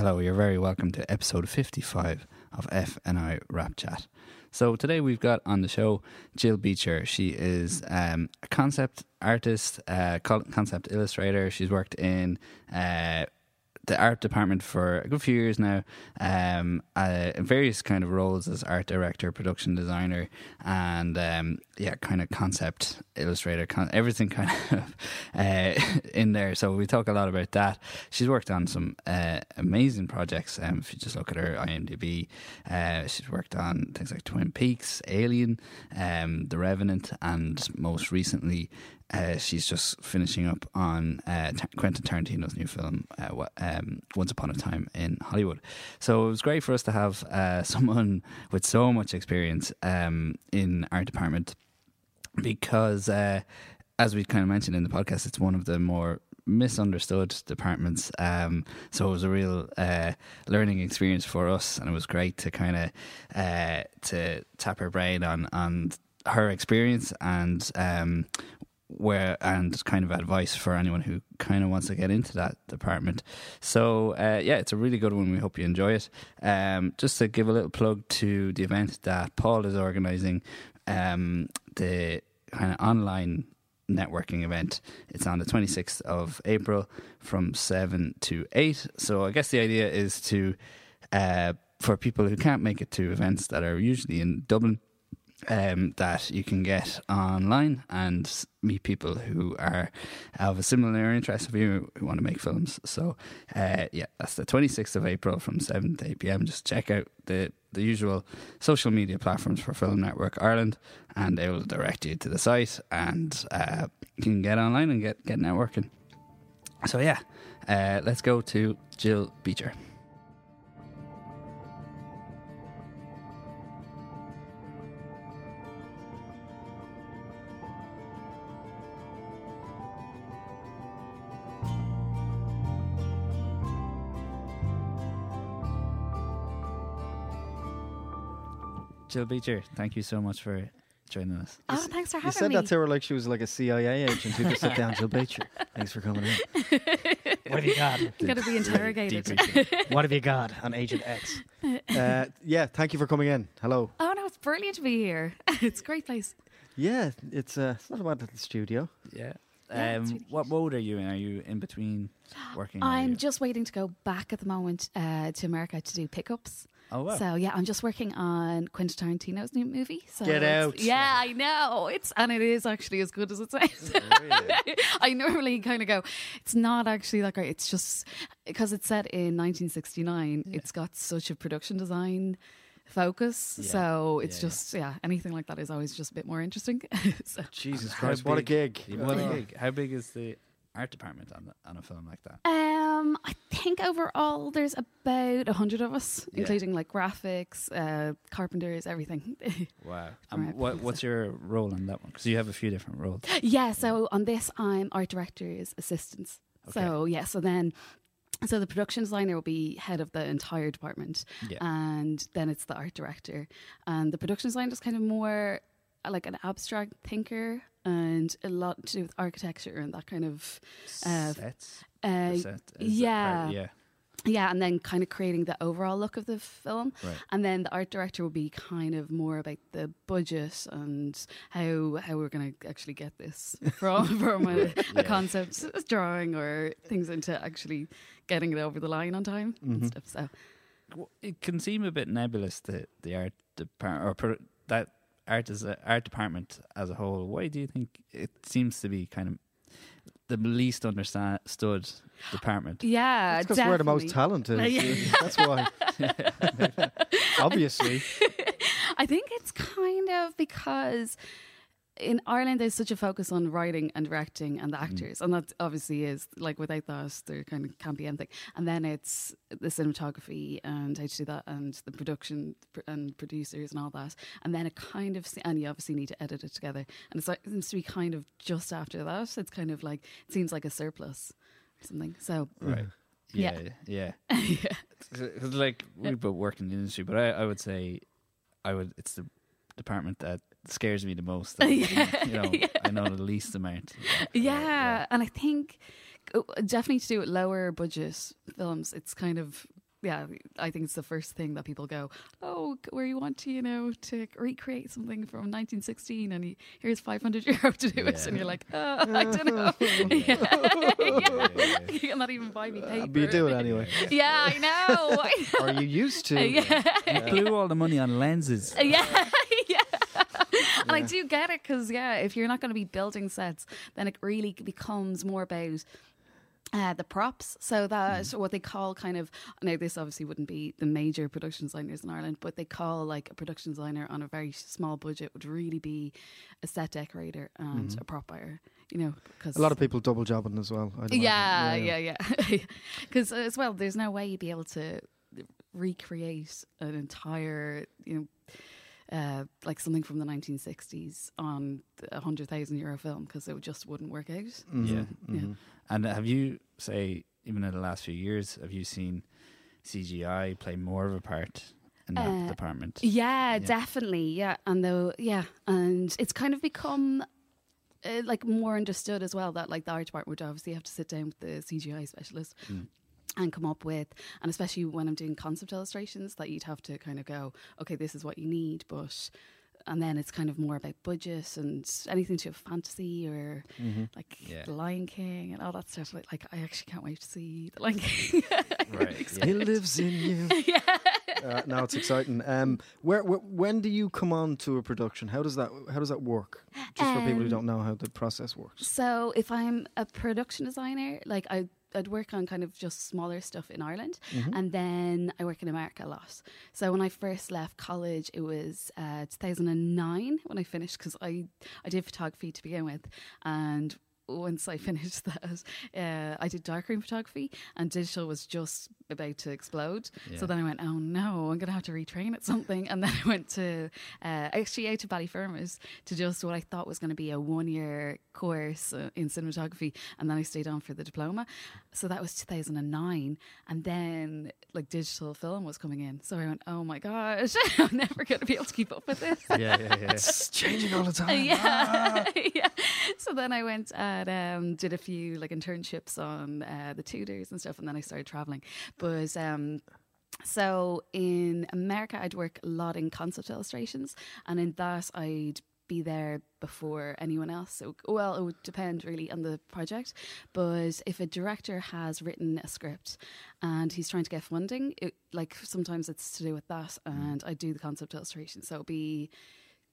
Hello, you're very welcome to episode 55 of FNI Rap Chat. So today we've got on the show Jill Beecher. She is um, a concept artist, uh, concept illustrator. She's worked in uh, the art department for a good few years now, um, uh, in various kind of roles as art director, production designer, and um, yeah, kind of concept illustrator, con- everything kind of uh, in there. So we talk a lot about that. She's worked on some uh, amazing projects. Um, if you just look at her IMDb, uh, she's worked on things like Twin Peaks, Alien, um, The Revenant, and most recently uh, she's just finishing up on uh, Quentin Tarantino's new film, uh, um, Once Upon a Time in Hollywood. So it was great for us to have uh, someone with so much experience um, in our department because, uh, as we kind of mentioned in the podcast, it's one of the more misunderstood departments. Um, so it was a real uh, learning experience for us, and it was great to kind of uh, to tap her brain on on her experience and um, where and kind of advice for anyone who kind of wants to get into that department. So uh, yeah, it's a really good one. We hope you enjoy it. Um, just to give a little plug to the event that Paul is organising, um, the kind of online networking event. It's on the 26th of April from 7 to 8. So I guess the idea is to uh, for people who can't make it to events that are usually in Dublin um, that you can get online and meet people who are of a similar interest of you who want to make films. So, uh, yeah, that's the 26th of April from 7 to 8 pm. Just check out the, the usual social media platforms for Film Network Ireland and they will direct you to the site and uh, you can get online and get, get networking. So, yeah, uh, let's go to Jill Beecher. Jill Beecher, thank you so much for joining us. Oh, thanks for having me. You said me. that to her like she was like a CIA agent who could sit down. Jill Beecher, thanks for coming in. what have you got? You got to be interrogated. what have you got on Agent X? Uh, yeah, thank you for coming in. Hello. Oh no, it's brilliant to be here. it's a great place. Yeah, it's uh, it's not a bad little studio. Yeah. Yeah, um, really what mode are you in? Are you in between working? I'm just waiting to go back at the moment uh, to America to do pickups. Oh, wow. So yeah, I'm just working on Quentin Tarantino's new movie. So Get out! Yeah, I know it's and it is actually as good as it sounds. Really? I normally kind of go, it's not actually that great. It's just because it's set in 1969. Yeah. It's got such a production design focus. Yeah. So it's yeah, just yeah. anything like that is always just a bit more interesting. so. Jesus Christ, what a gig! What a gig! How big is the art department on on a film like that? Um, I think overall there's about a hundred of us, yeah. including like graphics, uh, carpenters, everything. wow! Um, what, what's your role on that one? Because you have a few different roles. Yeah. So on this, I'm art director's assistant. Okay. So yeah. So then so the production designer will be head of the entire department, yeah. and then it's the art director, and the production designer is kind of more like an abstract thinker and a lot to do with architecture and that kind of uh, sets. Uh, set yeah, yeah. Yeah, and then kind of creating the overall look of the film, right. and then the art director will be kind of more about the budget and how how we're going to actually get this from from a, yeah. a, concept drawing or things into actually getting it over the line on time mm-hmm. and stuff. So it can seem a bit nebulous the the art department or that art as a, art department as a whole, why do you think it seems to be kind of the least understood department? Yeah, because we're the most talented. That's why. Obviously. I think it's kind of because in Ireland, there's such a focus on writing and directing and the mm. actors, mm. and that obviously is like without that, there kind of can't be anything. And then it's the cinematography and how to do that, and the production and producers and all that. And then it kind of, and you obviously need to edit it together. And it's like, it seems to be kind of just after that. It's kind of like it seems like a surplus or something. So right. Yeah, yeah, yeah. yeah. like we both work in the industry, but I, I would say, I would. It's the department that scares me the most. yeah, you know, yeah. I know the least amount. Yeah, yeah, and I think uh, definitely to do with lower budget films, it's kind of yeah, I think it's the first thing that people go, oh, where you want to, you know, to recreate something from 1916, and you, here's 500 euro to do it, and you're like, oh, I don't know, yeah. yeah. you cannot even buy me paper. Uh, but you do it anyway. Yeah, I know. Or you used to. yeah. Blew all the money on lenses. yeah, yeah. And I do get it because, yeah, if you're not going to be building sets, then it really becomes more about uh, the props. So that what they call kind of now this obviously wouldn't be the major production designers in Ireland, but they call like a production designer on a very small budget would really be a set decorator and a prop buyer. You know, because A lot of people double jobbing as well. Imagine. yeah, yeah, yeah. Because as well, there's no way you'd be able to recreate an entire, you know, uh, like something from the 1960s on a hundred thousand euro film because it just wouldn't work out. Mhm, Yeah. mhm. And have you, say, even in the last few years, have you seen CGI play more of a part in that Uh, department? Yeah, Yeah. definitely. Yeah, and though, yeah, and it's kind of become. Uh, like more understood as well that like the art department would obviously have to sit down with the CGI specialist Mm. And come up with and especially when I'm doing concept illustrations that you'd have to kind of go okay this is what you need but and then it's kind of more about budget and anything to with fantasy or Mhm. like Yeah. the Lion King and all that stuff like, like I actually can't wait to see the Lion King Right, yeah. He lives in you. yeah Uh, now it's exciting. Um, where, where, when do you come on to a production? How does that How does that work? Just for people who Um, don't know how the process works. So if I'm a production designer, like I. I'd work on kind of just smaller stuff in Ireland, Mhm. and then I work in America a lot. So when I first left college, it was uh, 2009 when I finished because I I did photography to begin with, and once I finished that, uh, I did darkroom photography, and digital was just about to explode. Yeah. So then I went, oh no, I'm going to have to retrain at something. And then I went to, uh, actually out to Ballyfermot to just what I thought was going to be a one year course uh, in cinematography. And then I stayed on for the diploma. So that was 2009. And then like digital film was coming in. So I went, oh my gosh, I'm never going to be able to keep up with this. yeah, yeah, yeah. It's changing all the time. yeah, yeah. So then I went and um, did a few like internships on uh, the Tudors and stuff, and then I started traveling. But um, so in America, I'd work a lot in concept illustrations, and in that I'd be there before anyone else. So, well, it would depend really on the project. But if a director has written a script and he's trying to get funding, it, like sometimes it's to do with that, and I do the concept illustration. So it'll be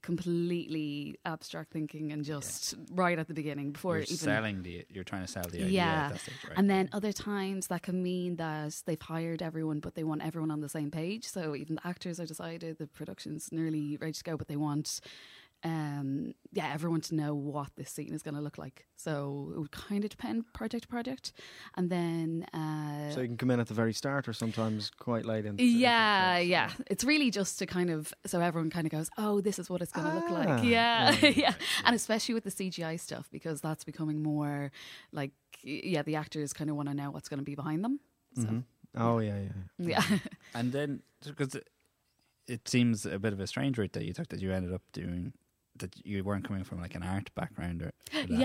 completely abstract thinking and just right at the beginning before You're even selling the, you're trying to sell the idea Yeah. at that stage, right? and then other times that can mean that they've hired everyone, but they want everyone on the same page. So even the actors are decided, the production's nearly ready to go, but they want, um, yeah, everyone to know what this scene is going to look like. So it would kind of depend project to project, and then uh, So you can come in at the very start, or sometimes quite late in. yeah, yeah. It's really just to kind of so everyone kind of goes, "Oh, this is what it's going to look Ah, like." Yeah, yeah. yeah. And especially with the CGI stuff because that's becoming more like yeah, the actors kind of want to know what's going to be behind them. So Mhm. Oh yeah, yeah. yeah. And then, because it, it seems a bit of a strange route that you took that you ended up doing, that you weren't coming from like an art background or. So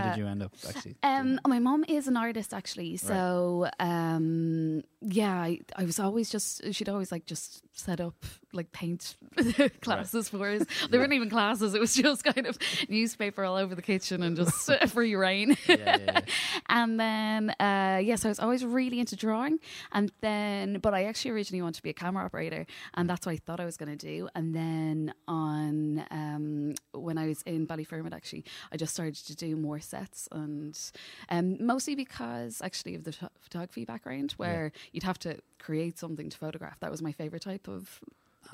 how did you end up actually? Um, my mom is an artist actually, so um, yeah, I, I was always just she'd always like just set up like paint classes for us. They weren't even classes; it was just kind of newspaper all over the kitchen and just free reign. yeah, yeah, yeah. And then, uh, yes, I was always really into drawing. And then, but I actually originally wanted to be a camera operator, and that's what I thought I was going to do. And then, on um, when I was in Ballyfermot, actually, I just started to do more sets, and um, mostly because actually of the pho- photography background, where you'd have to create something to photograph. That was my favorite type of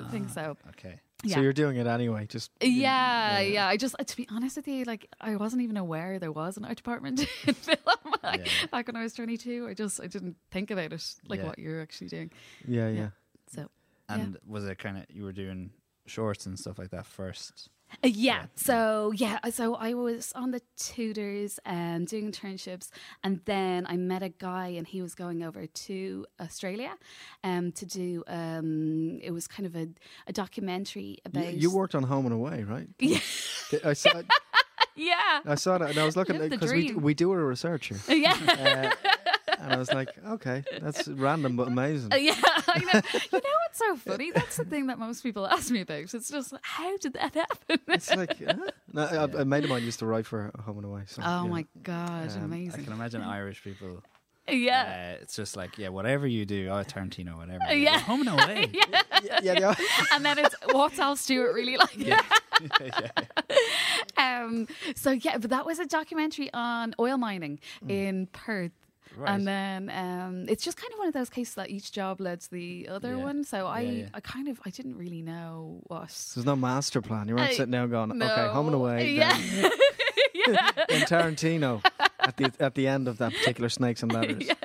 thing. Ah, So, Okay. yeah. So you're doing it anyway. Just Yeah, Yeah. yeah, I just, to be honest with you, like I wasn't even aware there was an art department in film. Like, Yeah. Back when I was 22, I just, I didn't think about it like Yeah. what you're actually doing. yeah, yeah. Yeah. So, And was it kind of you were doing shorts and stuff like that first? Uh, yeah. So yeah. So I was on the Tudors and doing internships, and then I met a guy, and he was going over to Australia, um, to do um, it was kind of a, a documentary about. you worked on Home and Away, right? Yeah. I saw, yeah. I saw that, and I was looking because we we do a research here. Yeah. Uh, and I was like, okay, that's random but amazing. Uh, yeah, I know. You know what's so funny? That's the thing that most people ask me about. It's just how did that happen? It's like, huh? no, a, a mate of mine used to write for Home and Away. So, oh yeah. my god, Um, I I can imagine Irish people. yeah. Uh, it's just like, yeah, whatever you do, oh, Tarantino, whatever. you do, Yeah. Home and away. yeah. Yeah, yeah, yeah. and then it's what's Alf Stewart really like? yeah. yeah. Um, so yeah, but that was a documentary on oil mining in Perth. Right. And then um, it's just kind of one of those cases that each job led to the other Yeah. one. So I, Yeah. I kind of, I didn't really know what. There's no master plan. You weren't I- sitting there going, No. okay, Home and Away. Yeah. Then, yeah. then Tarantino at the at the end of that particular Snakes and Ladders.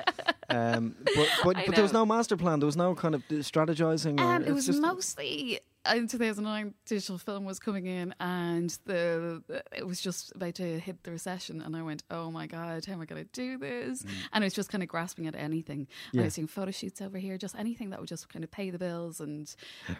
Um, but but, but there was no master plan. There was no kind of strategizing. Or Um, it was mostly in 2009 digital film was coming in and the it was just about to hit the recession and I went oh my god how am I going to do this and it was just kind of grasping at anything Yeah. I was doing photo shoots over here just anything that would just kind of pay the bills and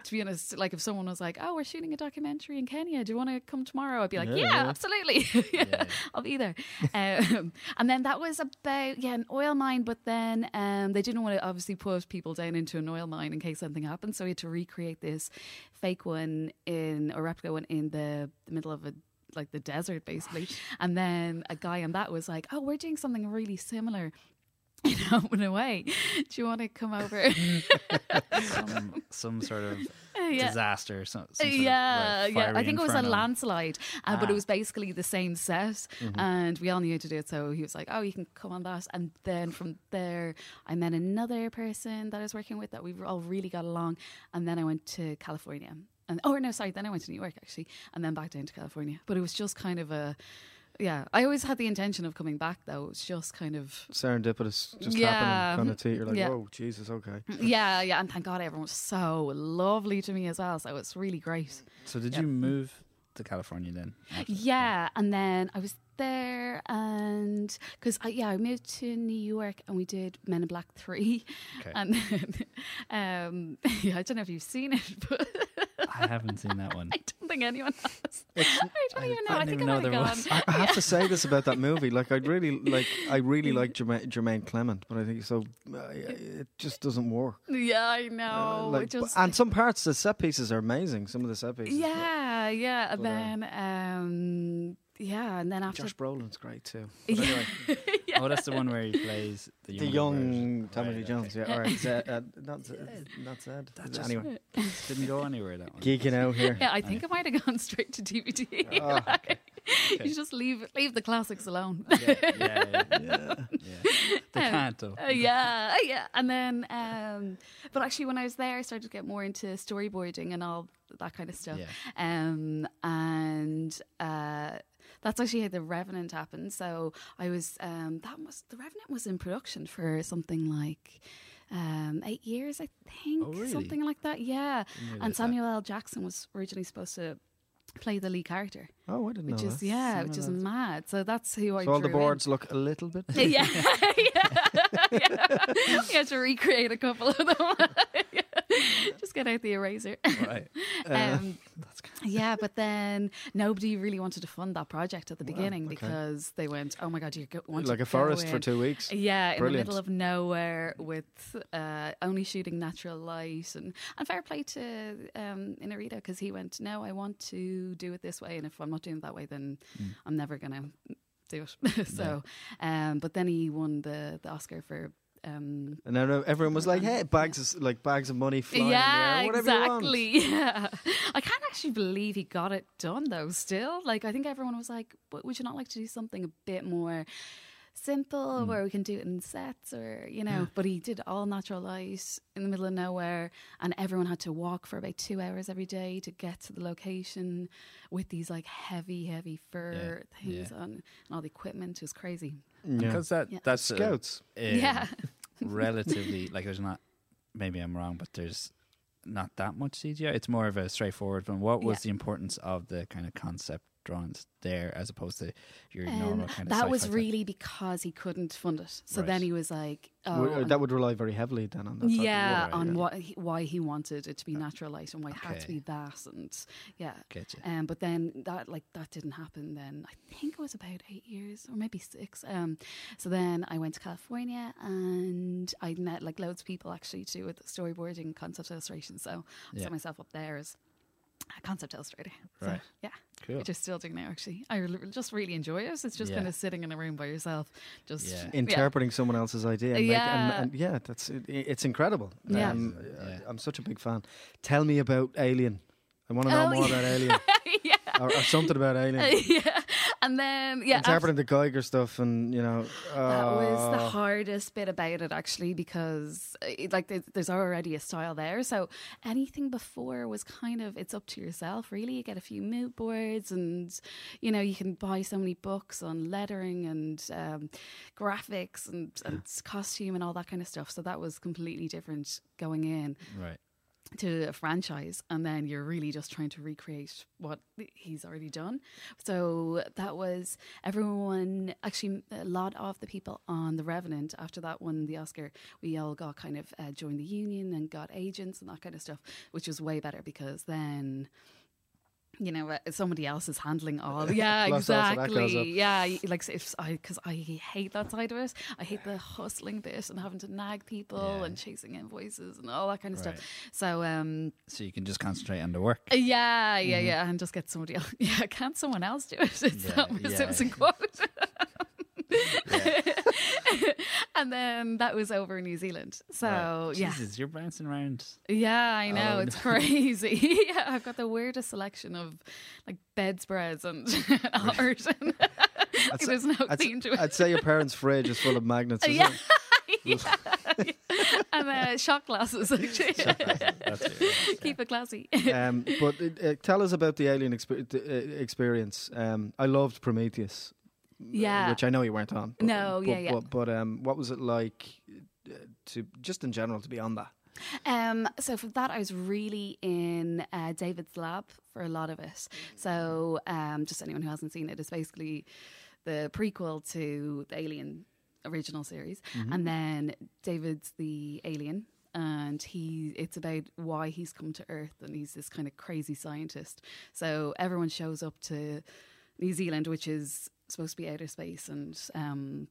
to be honest like if someone was like oh we're shooting a documentary in Kenya do you want to come tomorrow I'd be like Yeah, yeah, yeah. absolutely Yeah. I'll be there um, and then that was about yeah an oil mine but then um, they didn't want to obviously put people down into an oil mine in case something happened so we had to recreate this fake one in or replica one in the, the middle of a like the desert basically. And then a guy on that was like oh we're doing something really similar you know in a way do you want to come over some, some sort of yeah disaster. Some, some yeah, like, yeah. I think it was a inferno. landslide, uh, but Ah. it was basically the same set, and we all knew how to do it. So he was like, "Oh, you can come on that." And then from there, I met another person that I was working with that we all really got along, and then I went to California. And oh no, sorry, then I went to New York actually, and then back down to California. But it was just kind of a, yeah. I always had the intention of coming back though. It was just kind of serendipitous, just Yeah. happening kind of to you. You're like, Yeah. whoa, Jesus, okay. yeah, yeah. And thank God everyone was so lovely to me as well. So it's really great. So did Yeah. you move to California then? after- Yeah, and then I was there, and because I yeah I moved to New York, and we did Men in Black Three, Okay. and then um, yeah I don't know if you've seen it, but I haven't seen that one. I don't think anyone has. It's- I don't even know. I I, think even I know might there have was. I, I have to say this about that movie. Like, I really like, I really like Jermaine, Jermaine Clement, but I think so. Uh, it just doesn't work. Yeah, I Uh, know. like, it just and some parts, the set pieces are amazing. Some of the set pieces. yeah, yeah, and But, uh, then um, yeah, and then after Josh Brolin's great too. But Yeah. anyway, Oh, that's the one where he plays the, the young. Tommy Right, Lee. Jones. Yeah, all right. Zed, uh, not Zed. Not Zed. That just- anyway, Didn't go anywhere that one. geeking out here. yeah, I think it might have gone straight to DVD. Oh, okay. you just leave leave the classics alone. Yeah, yeah, yeah, Yeah. yeah. They Um, can't though. Uh, yeah, yeah. And then, um, but actually, when I was there, I started to get more into storyboarding and all that kind of stuff. Yeah. Um, and uh, that's actually how the Revenant happened. So I was um, that was the Revenant was in production for something like. Um, eight years, I think, Oh, really? something like that. Yeah, and that. Samuel L. Jackson was originally supposed to play the lead character, Oh, I didn't which know is that. yeah, which is Samuel mad. So that's who I So all the drew in. boards look a little bit. yeah, yeah, yeah. We had to recreate a couple of them. Just get out the eraser. Right. Uh, Um, That's yeah, but then nobody really wanted to fund that project at the Wow, beginning okay. because they went, "Oh my god, you go, want like a forest for two weeks. Yeah, in the middle of nowhere with uh, only shooting natural light, and and fair play to um, Iñárritu because he went, "No, I want to do it this way, and if I'm not doing it that way, then Mm. I'm never gonna do it." so, um, but then he won the the Oscar for. Um, And then everyone was like, "Hey, bags of like bags of money flying yeah, in the air, whatever you want." exactly. Yeah, I can't actually believe he got it done though. Still, like I think everyone was like, "W- "Would you not like to do something a bit more simple, Hmm. where we can do it in sets, or you know?" But he did all natural light in the middle of nowhere, and everyone had to walk for about two hours every day to get to the location with these like heavy, heavy fur Yeah, things yeah. on, and all the equipment it was crazy. Yeah. Because that Yeah. that's Scouts. um, yeah, relatively like there's not maybe I'm wrong, but there's not that much CGI. It's more of a straightforward one. What was Yeah. the importance of the kind of concept drawings there as opposed to your Um, normal kind of that was sci-fi type? really because he couldn't fund it. So then he was like, oh, that would rely very heavily then on that. type of yeah, work, on yeah. what he, why he wanted it to be natural light and why it had to be that, and yeah. Get you. Um, but then that like that didn't happen. Then I think it was about eight years or maybe six. Um, so then I went to California and I met like loads of people actually to do with storyboarding, concept illustration. So I Yeah. set myself up there as a concept illustrator. So, Right. yeah, Cool. which I still do now. Actually, I re- just really enjoy it. It's just Yeah. kind of sitting in a room by yourself, just Yeah. interpreting someone else's idea. And Yeah. Make, and, and yeah, that's it, it's incredible. Yeah. Um, Yeah. I- I'm such a big fan. Tell me about Alien. I want to know Oh, more yeah. about Alien yeah. Or, or something about Alien. yeah, and then yeah, after- Interpreting the Giger stuff and you know. That was the uh, hardest bit about it, actually, because it, like there's already a style there. So anything before was kind of it's up to yourself, really. You get a few mood boards, and you know you can buy so many books on lettering and um, graphics and, and costume and all that kind of stuff. So that was completely different going in Right. To a franchise and then you're really just trying to recreate what he's already done. So that was everyone actually a lot of the people on the revenant after that won the oscar we all got kind of uh, joined the union and got agents and that kind of stuff which was way better because then you know, uh, somebody else is handling all. Yeah, Plus also that goes up. exactly. Yeah, like if I because I hate that side of it. I hate the hustling bit and having to nag people Yeah. and chasing invoices and all that kind of Right. stuff. So um, So you can just concentrate on the work. yeah, yeah, yeah, and just get somebody else. Yeah, can't someone else do it? It's Yeah, that my yeah. Simpson quote. and then that was over in New Zealand. So Right. Yeah, Jesus, you're bouncing around. yeah, I know it's crazy. yeah, I've got the weirdest selection of like bedspreads and art. And like, there's no I'd, theme to it. I'd say your parents' fridge is full of magnets. yeah, yeah, and uh, shot glasses. Actually, That's it. keep it classy. um, but uh, uh, tell us about the alien exper- uh, experience. Um, I loved Prometheus. Yeah. which I know you weren't on. But, No, but, yeah, yeah. But, but um, what was it like uh, to just in general to be on that? Um, so for that, I was really in uh, David's lab for a lot of it. So um, just anyone who hasn't seen it, it's basically the prequel to the Alien original series, and then David's the alien. And he, it's about why he's come to Earth, and he's this kind of crazy scientist. So everyone shows up to New Zealand, which is supposed to be outer space, and um,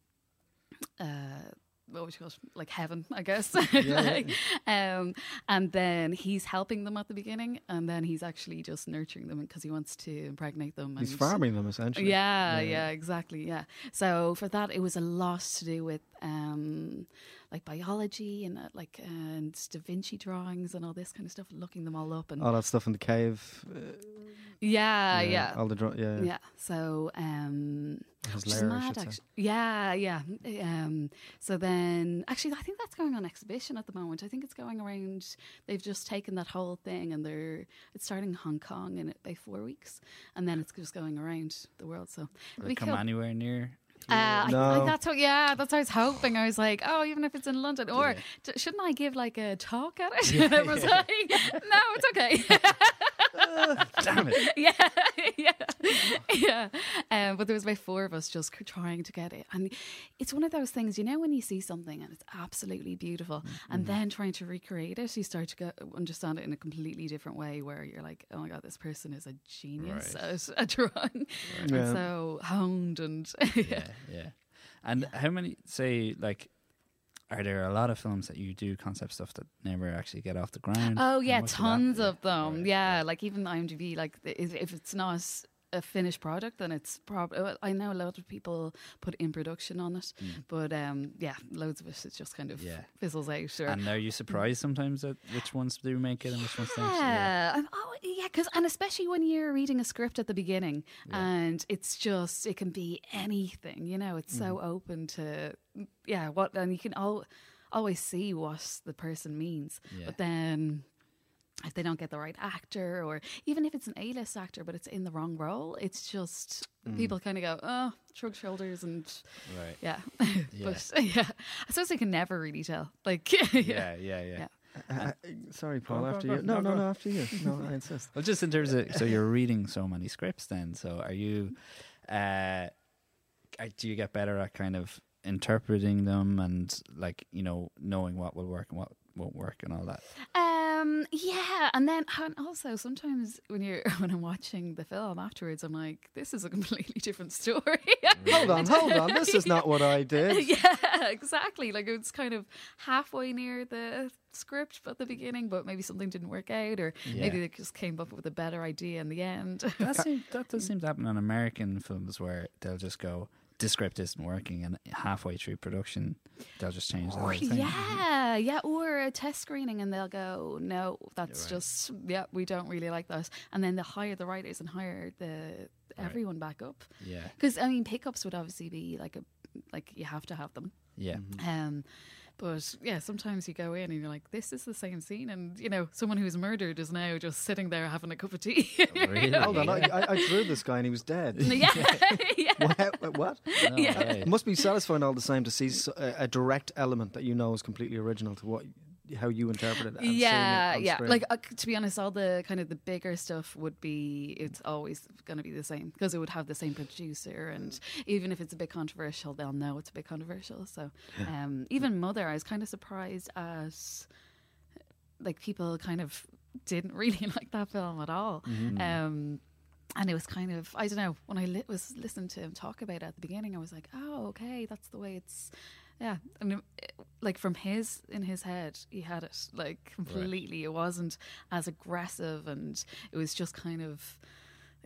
uh, what would you call it? Like heaven, I guess. like, Um, and then he's helping them at the beginning, and then he's actually just nurturing them because he wants to impregnate them. He's farming them essentially. Yeah, yeah, exactly. Yeah. So for that, it was a lot to do with um, like biology and uh, like and Da Vinci drawings and all this kind of stuff, looking them all up and All that stuff in the cave. uh, yeah, yeah. All the yeah. Yeah. So um His which is lair, I mad, should say. actually. Yeah, yeah. Um, so then, actually, I think that's going on exhibition at the moment. I think it's going around. They've just taken that whole thing, and they're it's starting in Hong Kong in about four weeks, and then it's just going around the world. So Will it'll be it come cool. anywhere near? Uh, I, I, that's what, yeah, that's what I was hoping. I was like, oh, even if it's in London, or Yeah. d- shouldn't I give like a talk at it? And I was like, no, it's okay. Damn it! yeah, yeah, yeah. Um, but there was about four of us just trying to get it, and it's one of those things, you know, when you see something and it's absolutely beautiful, and Mm-hmm. then trying to recreate it, you start to go, understand it in a completely different way, where you're like, oh my god, this person is a genius at a drawing, and Yeah. so honed and yeah. Yeah, yeah. And how many say like? Are there a lot of films that you do concept stuff that never actually get off the ground? Oh yeah, much of tons of them. right, yeah, like even IMDb, like if, if it's not a finished product, then it's probably. I know a lot of people put in production on it, but um, yeah, loads of it it just kind of Mm. Yeah. fizzles out. Or, And are you surprised sometimes at which ones do make it and which ones don't? yeah. Oh, yeah, because and especially when you're reading a script at the beginning, and it's just it can be anything. You know, it's so open to yeah. What and you can all always see what the person means, Yeah. but then. If they don't get the right actor, or even if it's an A-list actor but it's in the wrong role, it's just people kind of go, "Oh, shrug shoulders," and Right. yeah. Yeah. but yeah, I suppose they can never really tell. Like, Yeah, yeah, yeah. Yeah. Uh, uh, sorry, Paul. Go, go, after you. No, No, no, After you. No, I insist. Well, just in terms of so you're reading so many scripts, then. So are you? Uh, do you get better at kind of interpreting them and like you know knowing what will work and what won't work and all that? Um, yeah, and then and also sometimes when you're when I'm watching the film afterwards, I'm like, this is a completely different story. hold on, hold on. This is not what I did. yeah, exactly. Like it's kind of halfway near the script at the beginning, but maybe something didn't work out, or Yeah. maybe they just came up with a better idea in the end. That seems, that does seem to happen on American films where they'll just go. This script isn't working, and halfway through production, they'll just change the whole thing. Yeah, yeah, or a test screening and they'll go, no, that's right. just yeah, we don't really like that, and then they'll hire the writers and hire the everyone back up yeah, because I mean pickups would obviously be like a like you have to have them, yeah. um, but yeah, sometimes you go in and you're like, this is the same scene, and you know, someone who's murdered is now just sitting there having a cup of tea. Really? Hold on. I, I, I drew this guy and he was dead. yeah, yeah. what? what? No Yeah. way. It must be satisfying all the same to see a direct element that you know is completely original to what how you interpret it. Seeing it yeah yeah screen. like uh, to be honest all the kind of the bigger stuff would be it's always going to be the same because it would have the same producer and even if it's a bit controversial they'll know it's a bit controversial so um even mother i was kind of surprised at like people kind of didn't really like that film at all Mm-hmm. um and it was kind of I don't know when I li- was listening to him talk about it at the beginning I was like oh okay that's the way it's yeah and it, like from his in his head he had it like completely. It wasn't as aggressive and it was just kind of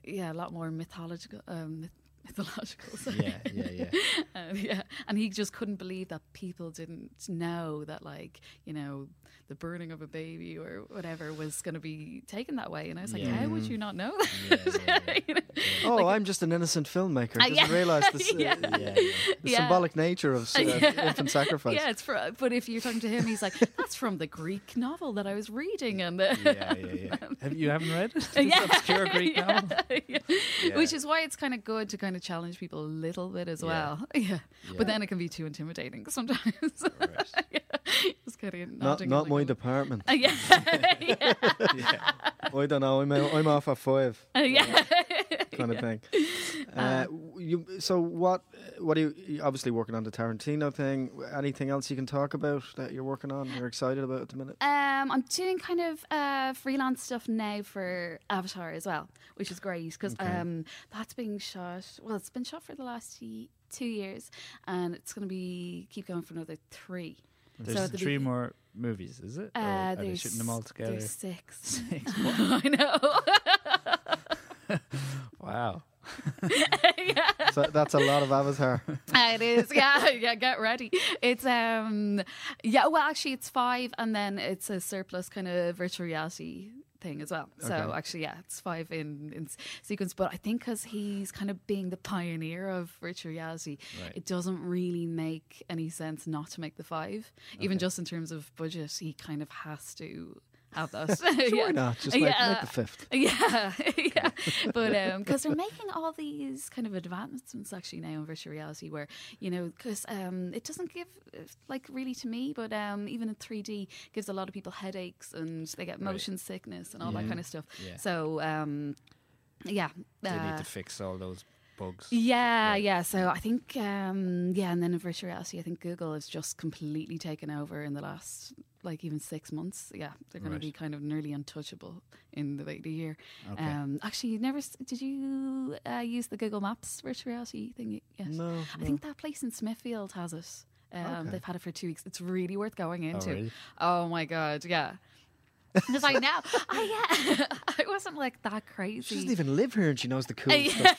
yeah a lot more mythological um myth- mythological sorry. Yeah, yeah, yeah. Uh, yeah, and he just couldn't believe that people didn't know that, like, you know, the burning of a baby or whatever was going to be taken that way. And I was like, Yeah. how would you not know that? yeah, yeah. You know? oh, I'm just an innocent filmmaker. I Doesn't yeah. realise this, uh, Yeah. yeah, yeah. the Yeah. symbolic nature of uh, Yeah. infant sacrifice. Yeah, it's for, but if you're talking to him, he's like, that's from the Greek novel that I was reading. And the, yeah, yeah, yeah. Have you haven't read it? This Yeah. obscure Greek Yeah. novel. Yeah. Yeah. Which is why it's kind of good to kind of challenge people a little bit as Yeah. well. Yeah. Yeah. But then it can be too intimidating sometimes. Right. yeah. Just kind of Not not my department. Uh, yeah. yeah. Yeah. I don't know. I'm I'm off at five Uh, yeah. kind of thing. Uh, you so what? What are you you're obviously working on the Tarantino thing? Anything else you can talk about that you're working on? You're excited about at the minute? Um, I'm doing kind of uh, freelance stuff now for Avatar as well, which is great because Okay. um, that's being shot. Well, it's been shot for the last ye- two years, and it's going to be keep going for another three. There's at the three be- more movies, is it? Uh, are they shooting them all together? There's six. Six. I know. Wow. yeah. So that's a lot of Avatar. it is. Yeah, yeah. Get ready. It's um, yeah. Well, actually, it's five, and then it's a surplus kind of virtual reality thing as well. So Okay. actually, yeah, it's five in in sequence. But I think because he's kind of being the pioneer of virtual reality, Right. it doesn't really make any sense not to make the five. Even just in terms of budget, he kind of has to have that. Sure, yeah. not? Just make, Yeah. make the fifth. Yeah, yeah, but because they're making all these kind of advancements actually now in virtual reality, where you know, because um, it doesn't give uh, like really to me, but um, even in three D gives a lot of people headaches and they get Right. motion sickness and all Yeah. that kind of stuff. Yeah. So um, yeah, They need uh, to fix all those bugs. yeah, Right. yeah. So I think, um, yeah, and then in virtual reality, I think Google has just completely taken over in the last, like, even six months. Yeah, they're going Right. to be kind of nearly untouchable in the, the year. Okay. Um, actually, you never s- did you uh, use the Google Maps virtual reality thing? Yes, No, I think that place in Smithfield has it. Um, Okay. They've had it for two weeks. It's really worth going oh, into. really? Oh my god, yeah. Because I know, I yeah, I wasn't like that crazy. She doesn't even live here and she knows the cool Yeah. stuff.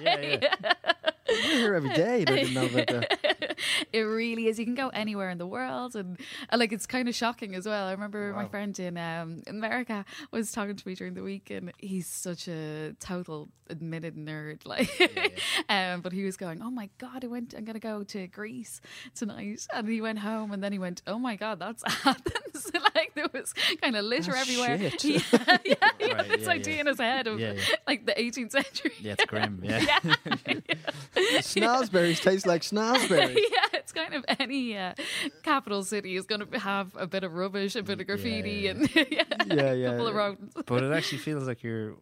Yeah, yeah, yeah. We're here every day I didn't know about that. it really is. You can go anywhere in the world, and, and like it's kind of shocking as well. I remember my friend in um, America was talking to me during the week, and he's such a total admitted nerd. Like, um, but he was going, "Oh my god, I went. I'm gonna go to Greece tonight," and he went home, and then he went, "Oh my god, that's Athens!" like there was kind of litter That's everywhere. shit. Yeah, yeah, he Right, had this yeah, idea yeah. in his head of Yeah, yeah. like the 18th century. Yeah, it's grim. Yeah. yeah. Snozberries taste like snozberries. yeah, it's kind of any uh, capital city is going to have a bit of rubbish, a bit of graffiti, yeah, and yeah, Yeah, a yeah. couple of rodents. But it actually feels like you're.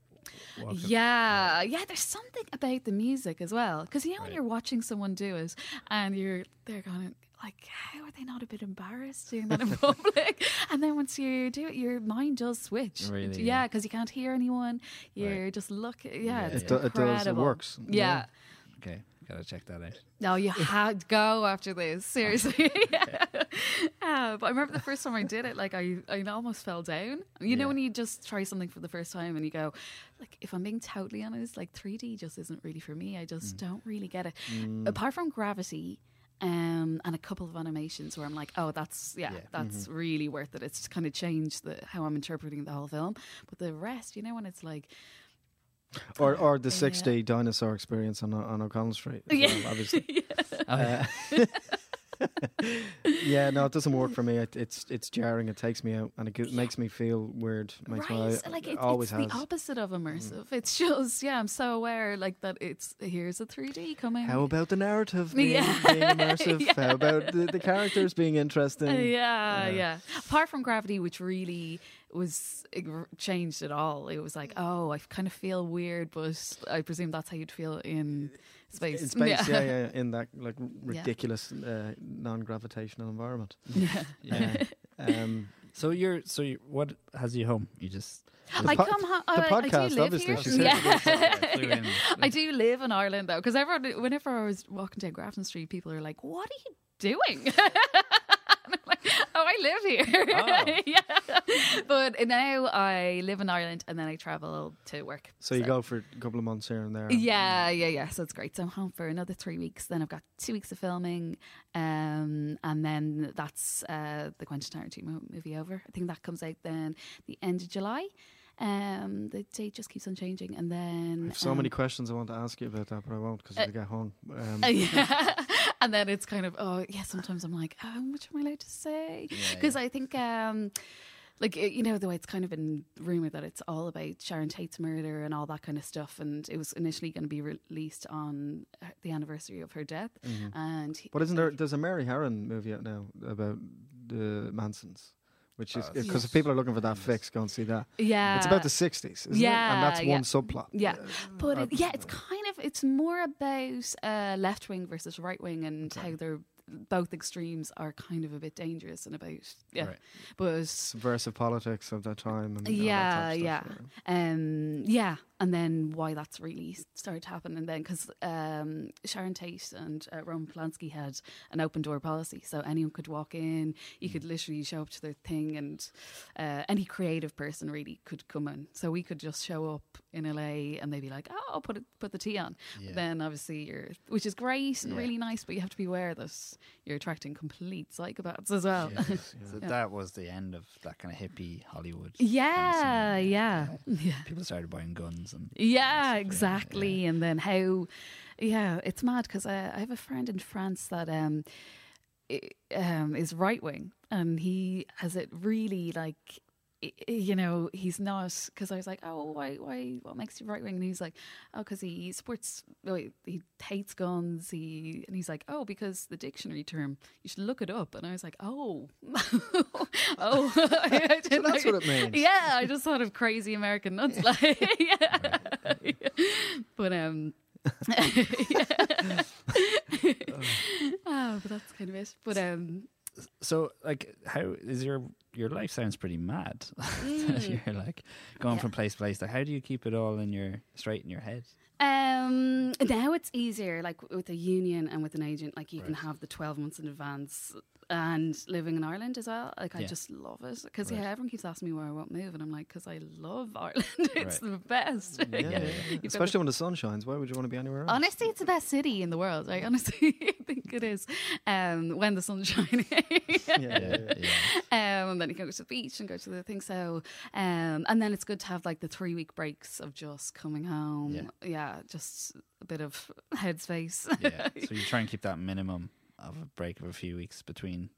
Walking. Yeah, yeah. There's something about the music as well, because you know when you're watching someone do it, and you're they're going like, how are they not a bit embarrassed doing that in public? and then once you do it, your mind does switch. Really, Yeah, yeah. because you can't hear anyone. You're just look. Yeah, Yeah, it's It, do, it does. It incredible. works. Yeah. Okay, gotta check that out. No, you had to go after this. Seriously. yeah. Uh, but I remember the first time I did it, like I, I almost fell down. You know when you just try something for the first time and you go, like if I'm being totally honest, like 3D just isn't really for me. I just don't really get it. Apart from Gravity. Um, and a couple of animations where I'm like, oh, that's yeah, Yeah. that's really worth it. It's kind of changed the how I'm interpreting the whole film. But the rest, you know, when it's like, Or or the Yeah. 6D dinosaur experience on on O'Connell Street. Yeah. well, obviously. Yeah. yeah, no, it doesn't work for me. It, it's it's jarring. It takes me out, and it g- makes me feel weird. Makes right, me, like it always it's has. the opposite of immersive. It's just yeah, I'm so aware like that. It's here's a 3D coming. How about the narrative being, Yeah. being immersive? Yeah. How about the, the characters being interesting? Uh, yeah, Yeah. yeah. Apart from Gravity, which really was it changed at all. It was like, oh, I kind of feel weird, but I presume that's how you'd feel in space. In space, yeah. yeah, yeah, in that like r- Yeah. ridiculous uh, non-gravitational environment. yeah. yeah. Um, So you're so you, what has you home? You just The I po- come home. the I, I podcast, do live obviously, Here. she said yeah. I do live in Ireland though, because everyone, whenever I was walking down Grafton Street, people are like, "What are you doing?" I'm like, "Oh, I live here." Oh. yeah. But now I live in Ireland, and then I travel to work. so you go for a couple of months here and there. Yeah, yeah, yeah. So it's great. So I'm home for another three weeks. Then I've got two weeks of filming, um, and then that's uh, the Quentin Tarantino movie over. I think that comes out then the end of July. Um, the date just keeps on changing, and I then have so um, many questions I want to ask you about that, but I won't because Uh, we get hung. Um, Uh, yeah. and then it's kind of oh yeah. Sometimes I'm like, oh, how much am I allowed to say? Yeah, Because I think. Um, like you know the way it's kind of been rumored that it's all about Sharon Tate's murder and all that kind of stuff, and it was initially going to be released on uh, the anniversary of her death. mhm. And he- But isn't there? There's a Mary Harron movie out now about the Mansons, which is because yes. if people are looking for that fix, go and see that. Yeah, it's about the '60s, isn't it? yeah, And that's yeah. one subplot. Yeah. But Uh, it, yeah, it's kind of it's more about uh, left wing versus right wing and how they're both extremes are kind of a bit dangerous and about yeah, Right. but subversive politics of that time. And Yeah, yeah. stuff, um yeah and then why that's really started to happen and then because um sharon tate and uh, roman polanski had an open door policy so anyone could walk in you Mm. could literally show up to their thing and uh, any creative person really could come in so we could just show up in la and they'd be like oh put it put the tea on Yeah. then obviously you're which is great and Yeah. really nice but you have to be aware that you're attracting complete psychopaths as well Yeah. yeah. So Yeah. that was the end of that kind of hippie Hollywood. yeah Fantasy. yeah yeah People started buying guns and Yeah, Yeah, exactly. And then how, yeah, it's mad because I, I have a friend in France that um, i- um is right wing, and he has it really like. You know, he's not because I was like, "Oh, why? Why? What makes you right wing?" And he's like, "Oh, because he supports, oh, he- hates guns." He and he's like, "Oh, because the dictionary term, you should look it up." And I was like, "Oh, oh, I So that's know- what it means. yeah, I just thought of crazy American nuts. Like, yeah. but um, yeah. oh, but that's kind of it. But um, so like how is your your life sounds pretty mad. Mm. You're like going Yeah. from place to place. Like how do you keep it all in your straight in your head? Um, now it's easier. Like with a union and with an agent, like you can have the twelve months in advance. And living in Ireland as well, like I just love it because Right. yeah, everyone keeps asking me where I won't move, and I'm like, because I love Ireland. it's Right. the best. Yeah, Yeah, yeah, yeah. yeah. Especially when the sun shines. Why would you want to be anywhere else? Honestly, it's the best city in the world. I honestly think it is. Um, when the sun's shining, yeah, yeah, yeah. um, and then you can go to the beach and go to the thing. So, um, and then it's good to have like the three week breaks of just coming home. Yeah, just a bit of headspace. Yeah. so you try and keep that minimum of a break of a few weeks between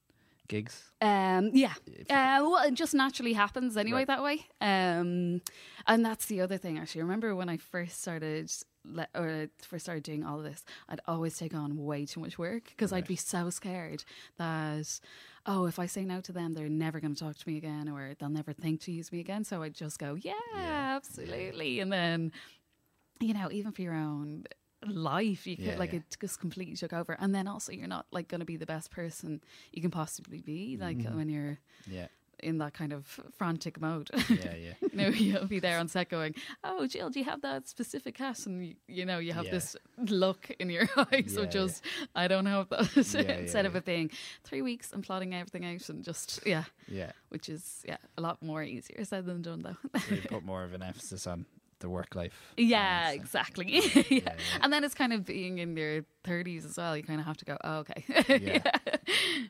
gigs. Um, yeah. Uh, well, it just naturally happens anyway Right. that way. Um, and that's the other thing, actually. I remember when I first started le- or first started doing all of this, I'd always take on way too much work because I'd be so scared that oh, if I say no to them, they're never going to talk to me again, or they'll never think to use me again. So I'd just go, yeah, absolutely, and then you know, even for your own life, you could Yeah, like yeah. it just completely took over, and then also you're not like going to be the best person you can possibly be, like Mm-hmm. when you're Yeah, in that kind of frantic mode. yeah, yeah. you know, you'll be there on set going, "Oh, Jill, do you have that specific hat?" And you, you know, you have Yeah. this look in your eyes Yeah, of just, "I don't have that." Yeah, Instead yeah, of it being three weeks and plotting everything out and just yeah, yeah. which is yeah a lot more easier said than done though. So you put more of an emphasis on the work life. yeah, balance. exactly. yeah. yeah. And then it's kind of being in your thirties as well. You kind of have to go, oh, okay. Yeah.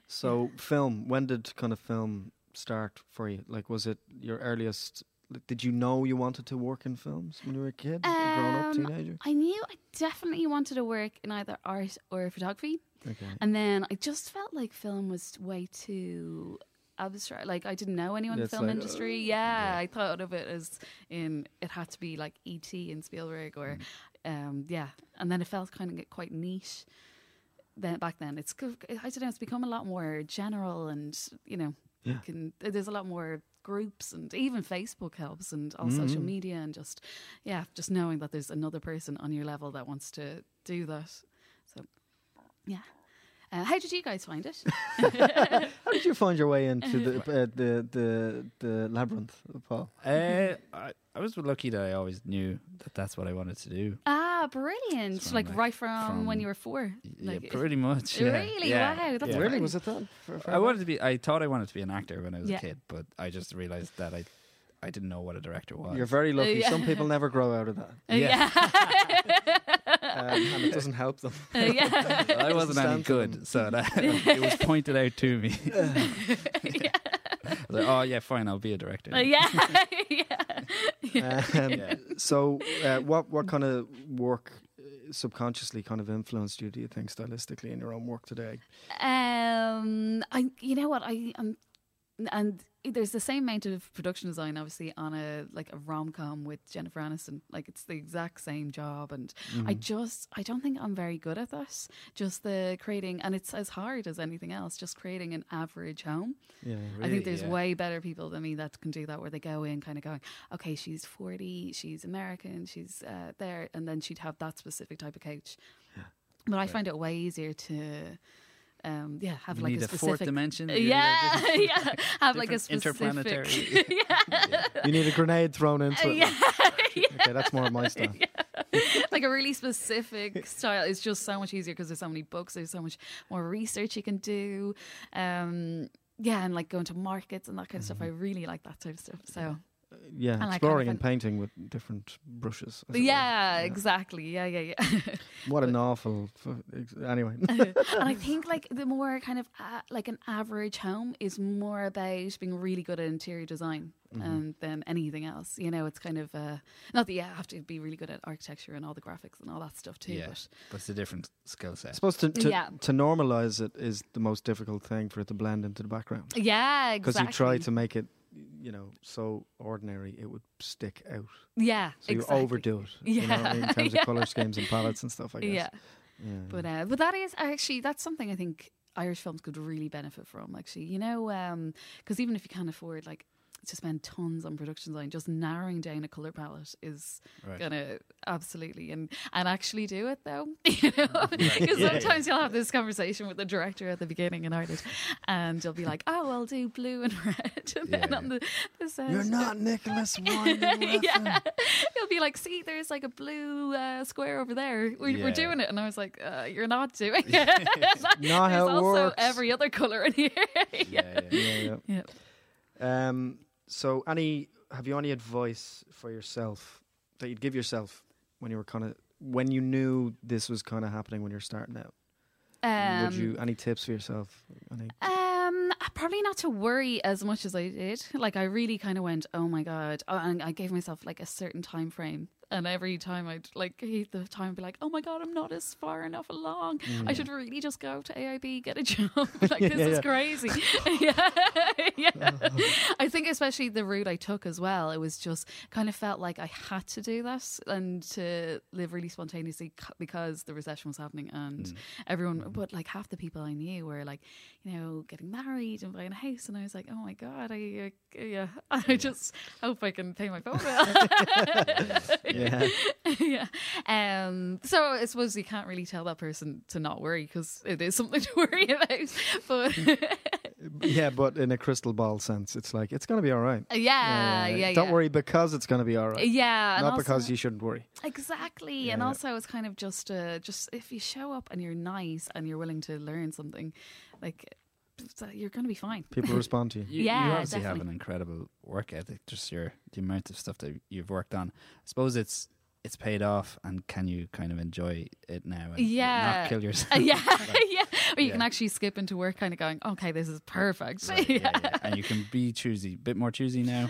So, film. When did kind of film start for you? Like, was it your earliest? like, Did you know you wanted to work in films when you were a kid, a grown up Um, teenager? I knew I definitely wanted to work in either art or photography. Okay. And then I just felt like film was way too abstract. Like I didn't know anyone in the film like, industry. uh, yeah, yeah. I thought of it as in it had to be like ET and Spielberg or Mm. um yeah. And then it felt kind of quite niche. Then back then, it's I don't know. It's become a lot more general, and you know, you Yeah. can there's a lot more groups, and even Facebook helps, and all social Mhm. media, and just yeah, just knowing that there's another person on your level that wants to do that. So yeah. Uh, how did you guys find it? How did you find your way into the uh, the the the labyrinth, Paul? Uh, I, I was lucky that I always knew that that's what I wanted to do. ah, brilliant! From, Like, like, right from, when you were four. yeah, Like, pretty much. Yeah. Really? Yeah. Wow, that's yeah. Really, was it that? For, for I wanted to be. I thought I wanted to be an actor when I was Yeah. a kid, but I just realized that I, I didn't know what a director was. You're very lucky. yeah. Some people never grow out of that, Uh, yeah. Um, and it doesn't help them. Uh, yeah. Well, I wasn't any Stand for them. good, so that it was pointed out to me. I was like, oh yeah, fine, I'll be a director. Uh, yeah. yeah. Um, Yeah. So, uh, what what kind of work uh, subconsciously kind of influenced you? Do you think stylistically in your own work today? Um, I, you know what, I am and there's the same amount of production design, obviously, on a like a rom com with Jennifer Aniston. Like it's the exact same job, and Mm-hmm. I just, I don't think I'm very good at that. Just the creating, and it's as hard as anything else. Just creating an average home. Yeah, really, I think there's yeah. way better people than me that can do that, where they go in kind of going, okay, she's 40, she's American, she's uh, there, and then she'd have that specific type of couch. But I find it way easier to, um, yeah, have You like need a a fourth specific. dimension. You Yeah, yeah, have like a specific. interplanetary. yeah, You need a grenade thrown into it. yeah, Okay, that's more my style. like a really specific style is just so much easier because there's so many books, there's so much more research you can do. Um, yeah, and like going to markets and that kind of stuff. I really like that type of stuff. So Yeah, And I kind exploring of and painting with different brushes. as it were. yeah, exactly. Yeah, yeah, yeah. What an awful. F- anyway, and I think like the more kind of uh, like an average home is more about being really good at interior design Mm-hmm. um, than anything else. You know, it's kind of uh, not that you have to be really good at architecture and all the graphics and all that stuff too. Yeah. But But it's a different skill I set. suppose to to, Yeah. to normalize it is the most difficult thing for it to blend into the background yeah, because you try to make it, you know, so ordinary it would stick out. yeah, So exactly. you overdo it, you know, Yeah, in terms yeah. of color schemes and palettes and stuff. I guess. Yeah, yeah. but uh, but that is actually that's something I think Irish films could really benefit from. Actually, you know, because even if you can't afford like to spend tons on production design, just narrowing down a color palette is Right. gonna absolutely and and actually do it though. You know, because Yeah. sometimes you'll have this conversation with the director at the beginning in Ireland, and you'll be like, "Oh, I'll do blue and red," and then on the, the set, You're not Nicolas Winding yeah, he'll be like, "See, there's like a blue uh, square over there. We're, Yeah. we're doing it," and I was like, uh, "You're not doing it. Not there's how it also works. every other color in here." Yeah, yeah. Yeah, yeah. yeah. Um. So, any have you any advice for yourself that you'd give yourself when you were kind of when you knew this was kind of happening when you're starting out? Um, Would you any tips for yourself? Any, Um, probably not to worry as much as I did. Like I really kind of went, oh my god, oh, and I gave myself like a certain time frame. And every time I'd like hit the time, and be like, "Oh my god, I'm not as far enough along. I should really just go to AIB, get a job. like Yeah, this yeah, is crazy. yeah, yeah. I think especially the route I took as well. It was just kind of felt like I had to do this and to live really spontaneously c- because the recession was happening and Mm. everyone. But like half the people I knew were like, you know, getting married and buying a house, and I was like, oh my god, I uh, yeah, I just hope I can pay my phone bill. Yeah. yeah. Um, so I suppose you can't really tell that person to not worry because it is something to worry about. But yeah, but in a crystal ball sense, it's like it's going to be all right. yeah, yeah, yeah. Don't worry because it's going to be all right. Yeah, Not because you shouldn't worry. exactly, Yeah, and yeah. also it's kind of just uh, just if you show up and you're nice and you're willing to learn something, like you're going to be fine. People respond to you. You, Yeah, you obviously have an incredible work ethic. Just your the amount of stuff that you've worked on. I suppose it's it's paid off, and can you kind of enjoy it now? And Yeah. not kill yourself. Uh, yeah, yeah. Or you Yeah. can actually skip into work, kind of going, "Okay, this is perfect." Right, yeah, yeah. And you can be choosy, a bit more choosy now.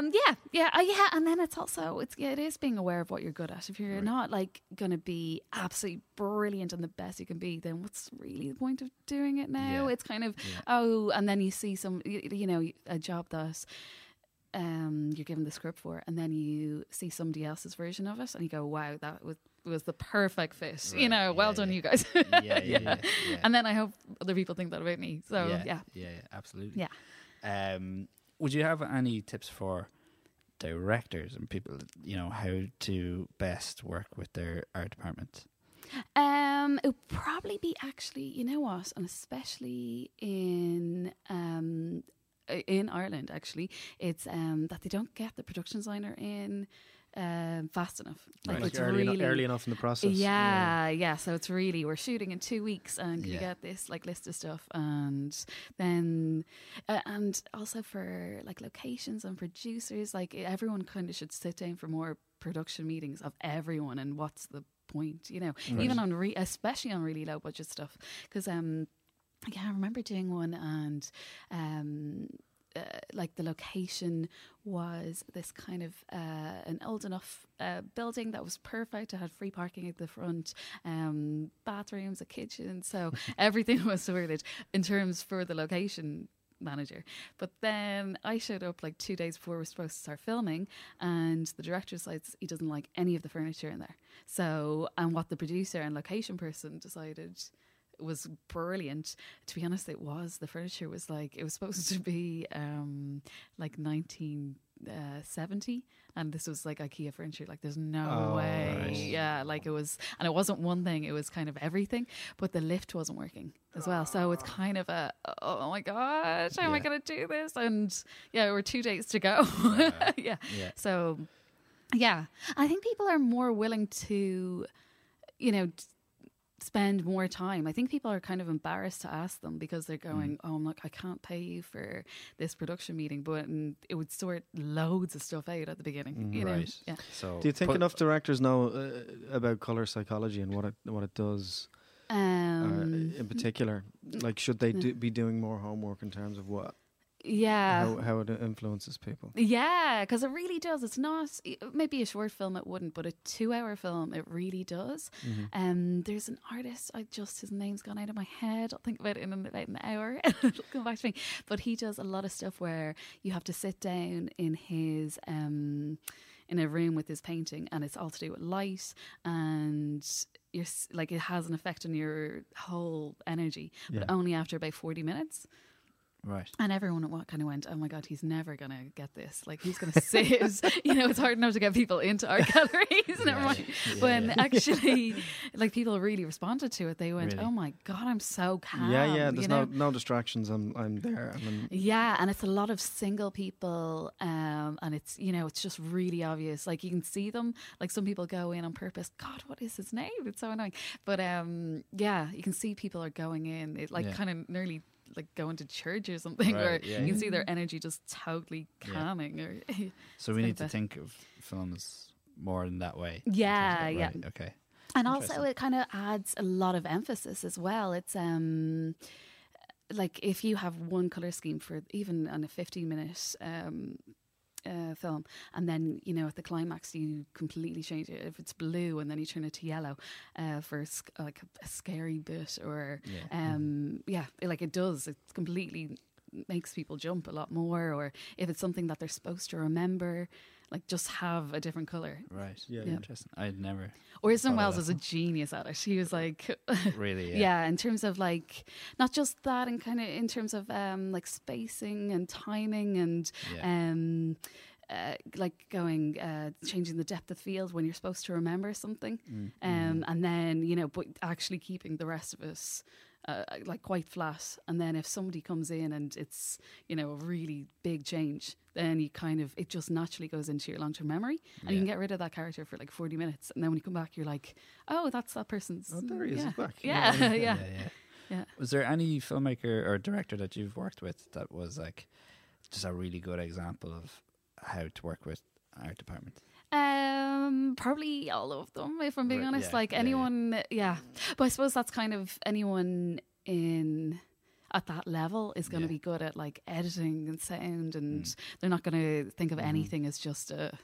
Um, yeah, yeah, uh, yeah, and then it's also it's yeah, it is being aware of what you're good at. If you're Right. not like going to be absolutely brilliant and the best you can be, then what's really the point of doing it now? Yeah. It's kind of Yeah. oh, and then you see some, you, you know, a job that um you're given the script for, and then you see somebody else's version of it, and you go, wow, that was was the perfect fit. You Right, know, well yeah, done, you guys. Yeah, yeah, yeah. yeah. And then I hope other people think that about me. So yeah, yeah. yeah, yeah, absolutely. Yeah. Um, would you have any tips for directors and people, you know, how to best work with their art department? Um, it would probably be actually, you know what, and especially in um in Ireland, actually, it's um that they don't get the production designer in um fast enough. Like Right. it's early, really eno- early enough in the process. yeah, yeah. So it's really we're shooting in two weeks, and you get this like list of stuff, and then uh, and also for like locations and producers, like everyone kind of should sit down for more production meetings of everyone, and what's the point, you know, even on re- especially on really low budget stuff, because um. Yeah, I remember doing one, and um, uh, like the location was this kind of uh, an old enough uh, building that was perfect. It had free parking at the front, um, bathrooms, a kitchen, so everything was sorted in terms for the location manager. But then I showed up like two days before we were supposed to start filming, and the director decides he doesn't like any of the furniture in there. So, and what the producer and location person decided was brilliant. To be honest, it was. The furniture was like it was supposed to be um like nineteen uh, seventy, and this was like IKEA furniture. Like, there's no Oh, way. right. Yeah, like it was, and it wasn't one thing. It was kind of everything. But the lift wasn't working as well, so it's kind of a oh my gosh, how am I going to do this? And yeah, we're two days to go. yeah, Yeah. so, yeah, I think people are more willing to, you know, spend more time. I think people are kind of embarrassed to ask them because they're going, "Oh, I'm like, I can't pay you for this production meeting," but and it would sort loads of stuff out at the beginning. You know, right. yeah. So Do you think enough directors know uh, about color psychology and what it what it does uh, Um, in particular? Like, should they do, be doing more homework in terms of what yeah. how, how it influences people? Yeah, because it really does. It's not maybe a short film it wouldn't, but a two-hour film it really does. Mm-hmm. Um, there's an artist. I just his name's gone out of my head. I'll think about it in about an hour. It'll come back to me. But he does a lot of stuff where you have to sit down in his um in a room with his painting, and it's all to do with light and. You're, like it has an effect on your whole energy, but Yeah. only after about forty minutes. Right. And everyone wa- kind of went, "Oh my god, he's never gonna get this. Like he's gonna sit." you know, it's hard enough to get people into art galleries. Never Yeah. mind. Yeah, when yeah. actually, like people really responded to it. They went, Really? "Oh my god, I'm so calm." yeah, yeah. you There's know? no no distractions. I'm I'm there. I'm, Yeah, and it's a lot of single people, um, and it's you know it's just really obvious. Like you can see them. Like some people go in on purpose. God, what is his name? It's so annoying. But um, yeah, you can see people are going in. It like kind of nearly like going to church or something, where yeah, you can see their energy just totally Yeah. calming. Or So we need to think of films more in that way. yeah, of- yeah. right, Okay. and also it kind of adds a lot of emphasis as well it's um like if you have one color scheme for even on a 15 minute um uh, film. And then you know at the climax you completely change it. If it's blue and then you turn it to yellow uh, for sc- like a, a scary bit or Yeah. um yeah it- like it does. It completely makes people jump a lot more, or if it's something that they're supposed to remember, like just have a different color. Right. Yeah, Yeah. Interesting. I'd never Orson Thought of Welles that is a genius at it. He was like, really. yeah. in terms of like not just that, and kind of in terms of um like spacing and timing and Yeah. um. Uh, like going, uh, changing the depth of field when you're supposed to remember something, Mm, um, and then you know, but actually keeping the rest of us uh, like quite flat. And then if somebody comes in and it's you know a really big change, then you kind of it just naturally goes into your long term memory, and you can get rid of that character for like forty minutes, and then when you come back, you're like, oh, that's that person's. Oh, there he is, Yeah, back. yeah, Yeah, yeah. yeah, yeah. yeah. Yeah. Was there any filmmaker or director that you've worked with that was like just a really good example of how to work with art department? Um, probably all of them, if I'm being Right, honest. yeah, like yeah, yeah. anyone, yeah. But I suppose that's kind of anyone in at that level is going to Yeah. be good at like editing and sound, and Mm. they're not going to think of Mhm. anything as just a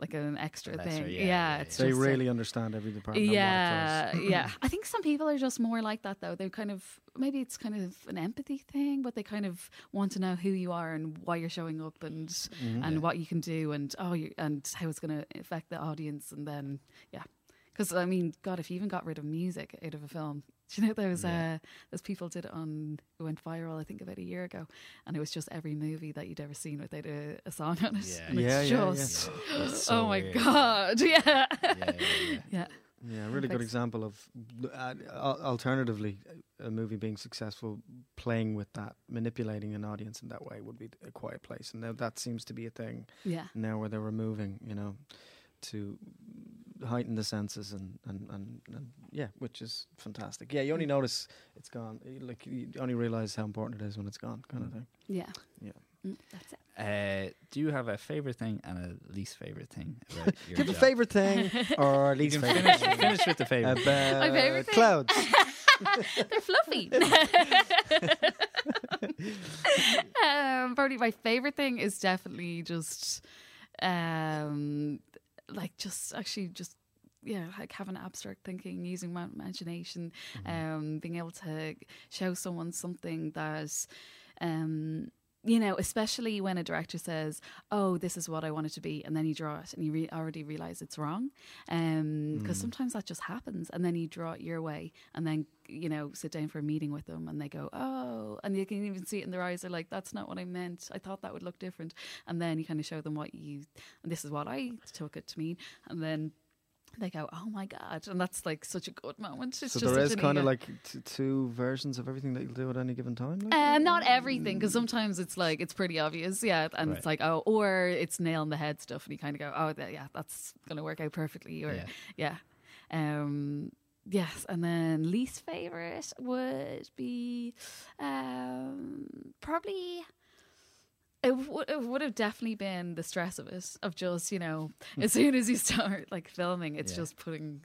like an extra Lesser, thing. yeah, Yeah, yeah, it's They just a- really understand every department. and what it yeah, yeah. I think some people are just more like that though. They're kind of maybe it's kind of an empathy thing, but they kind of want to know who you are and why you're showing up and Mhm. and Yeah. what you can do and oh you and how it's going to affect the audience and then yeah. Because I mean, God, if you even got rid of music out of a film, do you know those Yeah. uh, those people did it on it went viral I think about a year ago, and it was just every movie that you'd ever seen without a, a song on it. Yeah. And Yeah, it's yeah, yeah. just That's so oh my weird. god, yeah, Yeah, yeah, yeah. yeah. Yeah, a really good example of uh, alternatively a movie being successful playing with that, manipulating an audience in that way would be a quiet place, and now that seems to be a thing yeah. now where they're removing, you know, to heighten the senses and and, and, and yeah, which is fantastic. Yeah, you only notice it's gone, like you only realize how important it is when it's gone, kind of thing. Yeah. Yeah. Mm, that's it. Uh, do you have a favorite thing and a least favorite thing about your Do you have a job? favorite thing or You least can favorite? finish, finish with the favorite. About My favourite thing? clouds. They're fluffy. um, probably my favorite thing is definitely just, um, like just actually just yeah, like having abstract thinking, using my imagination, um, being able to show someone something that, um, you know, especially when a director says, "Oh, this is what I want it to be," and then you draw it, and you re- already realize it's wrong, um, because hmm. sometimes that just happens, and then you draw it your way, and then you know, sit down for a meeting with them, and they go, "Oh," and you can even see it in their eyes. They're like, "That's not what I meant. I thought that would look different," and then you kind of show them what you, and this is what I took it to mean, and then. They go, oh my god, and that's like such a good moment. It's so just there is kind of like t- two versions of everything that you'll do at any given time. Like? Um, not everything, because sometimes it's like it's pretty obvious, yeah, and it's like oh, or it's nail on the head stuff, and you kind of go, oh, th- yeah, that's gonna work out perfectly, or Yeah. yeah, um, yes, and then least favorite would be um, probably. It, w- it would have definitely been the stress of it, of just you know, as soon as you start like filming, it's Yeah. just putting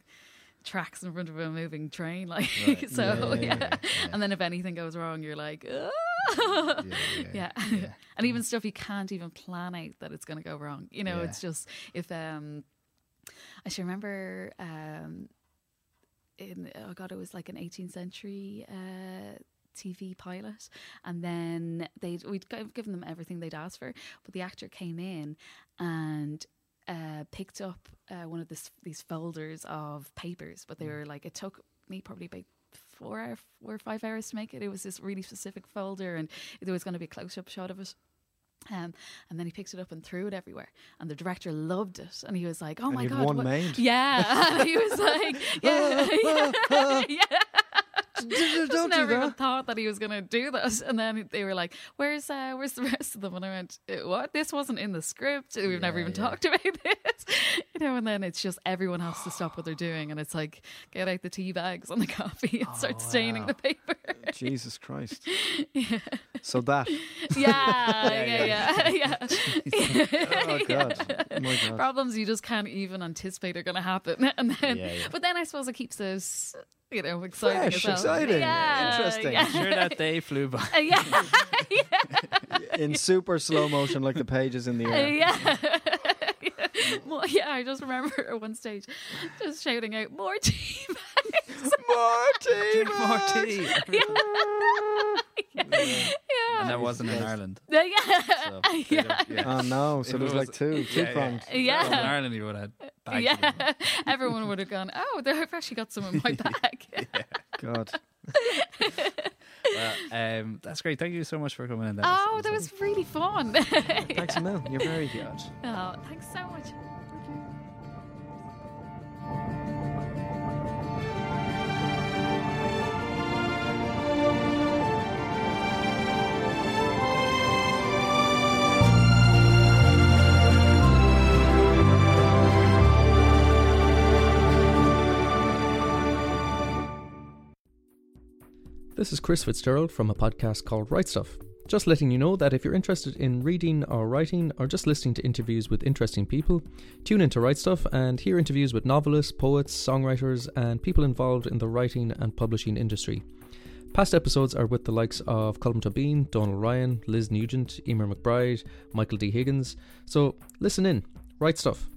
tracks in front of a moving train, like Right. so, Yeah, yeah, yeah. And then if anything goes wrong, you're like, "Ah." yeah, and even stuff you can't even plan out that it's going to go wrong. You know, it's just if um, I should remember um, in oh god, it was like an 18th century. Uh, TV pilot, and then they we'd given them everything they'd asked for, but the actor came in and uh, picked up uh, one of this these folders of papers, but they were like it took me probably about four hour, four or five hours to make it. It was this really specific folder, and there was going to be a close up shot of it. Um, and then he picked it up and threw it everywhere, and the director loved it, and he was like, "Oh and my god, one what- made. yeah!" he was like, "Yeah, yeah, yeah." Don't Just do never even that. thought that he was going to do that. And then they were like, "Where's uh, where's the rest of them?" And I went, "Uh, "What? This wasn't in the script. We've never even yeah. talked about this." You know, and then it's just everyone has to stop what they're doing, and it's like get out the tea bags on the coffee and start staining wow. the paper. Jesus Christ. yeah, So that. yeah, yeah, yeah. yeah. Oh God. Oh my God. Problems you just can't even anticipate are going to happen, and then, Yeah, yeah. but then I suppose it keeps us, you know, exciting. Fresh, as well. exciting, yeah, interesting. Yeah. Sure, that day flew by. Uh, yeah, In super slow motion, like the pages in the Uh, air. yeah. More, yeah, I just remember at one stage just shouting out more tea bags. More tea. Drink more tea. yeah. yeah, yeah. and that wasn't in Ireland. Yeah, yeah. So, yeah. yeah. Oh no! So there's like two, two Yeah, pronged. Yeah. Yeah. If it was in Ireland, you would have bagged yeah. Everyone would have gone, oh, they've actually got some in my bag. God. Well, um, that's great. Thank you so much for coming in. That oh, that was really fun. Thanks a mil. You're very good. oh, thanks so much. This is Chris Fitzgerald from a podcast called Write Stuff. Just letting you know that if you're interested in reading or writing or just listening to interviews with interesting people, tune into Write Stuff and hear interviews with novelists, poets, songwriters, and people involved in the writing and publishing industry. Past episodes are with the likes of Colm Tóibín, Donal Ryan, Liz Nugent, Eimear McBride, Michael D. Higgins. So listen in, Write Stuff.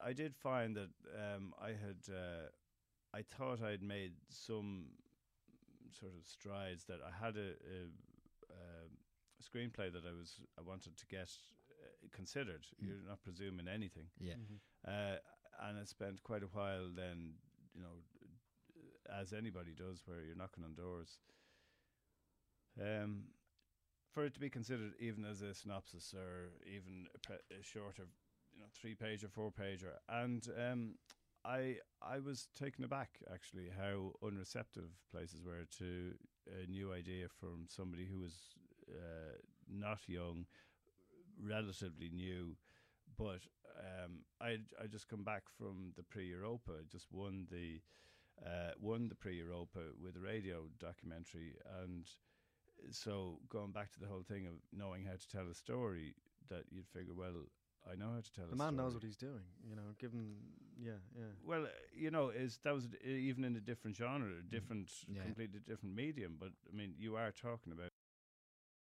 I did find that um, I had uh, I thought I'd made some sort of strides that I had a, a, a screenplay that I was I wanted to get uh, considered. Mm. You're not presuming anything, Yeah. Mhm. uh, and I spent quite a while then, you know, as anybody does, where you're knocking on doors. Um, for it to be considered even as a synopsis or even a, pe- a shorter, you know, three page or four pager, and um, I I was taken aback actually how unreceptive places were to a new idea from somebody who was uh, not young, relatively new. But um, I I just come back from the Prix Europa. Just won the uh, won the Prix Europa with a radio documentary, and so going back to the whole thing of knowing how to tell a story, that you'd figure, well, I know how to tell. The man story. knows what he's doing. You know, given yeah, yeah. Well, uh, you know, is that was uh, even in a different genre, a different, Yeah. completely different medium. But I mean, you are talking about